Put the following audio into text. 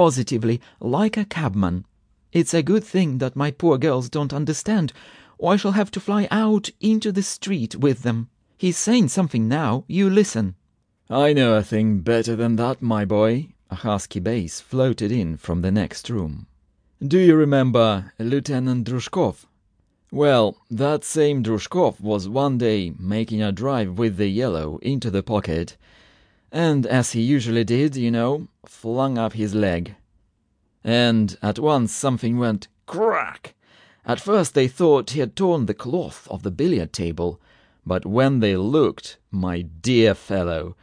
positively like a cabman. It's a good thing that my poor girls don't understand, or I shall have to fly out into the street with them. He's saying something now, you listen." "I know a thing better than that, my boy," a husky bass floated in from the next room. "Do you remember Lieutenant Drushkov? Well, that same Drushkov was one day making a drive with the yellow into the pocket, and as he usually did, you know, flung up his leg. And at once something went crack! At first they thought he had torn the cloth of the billiard table, but when they looked, my dear fellow,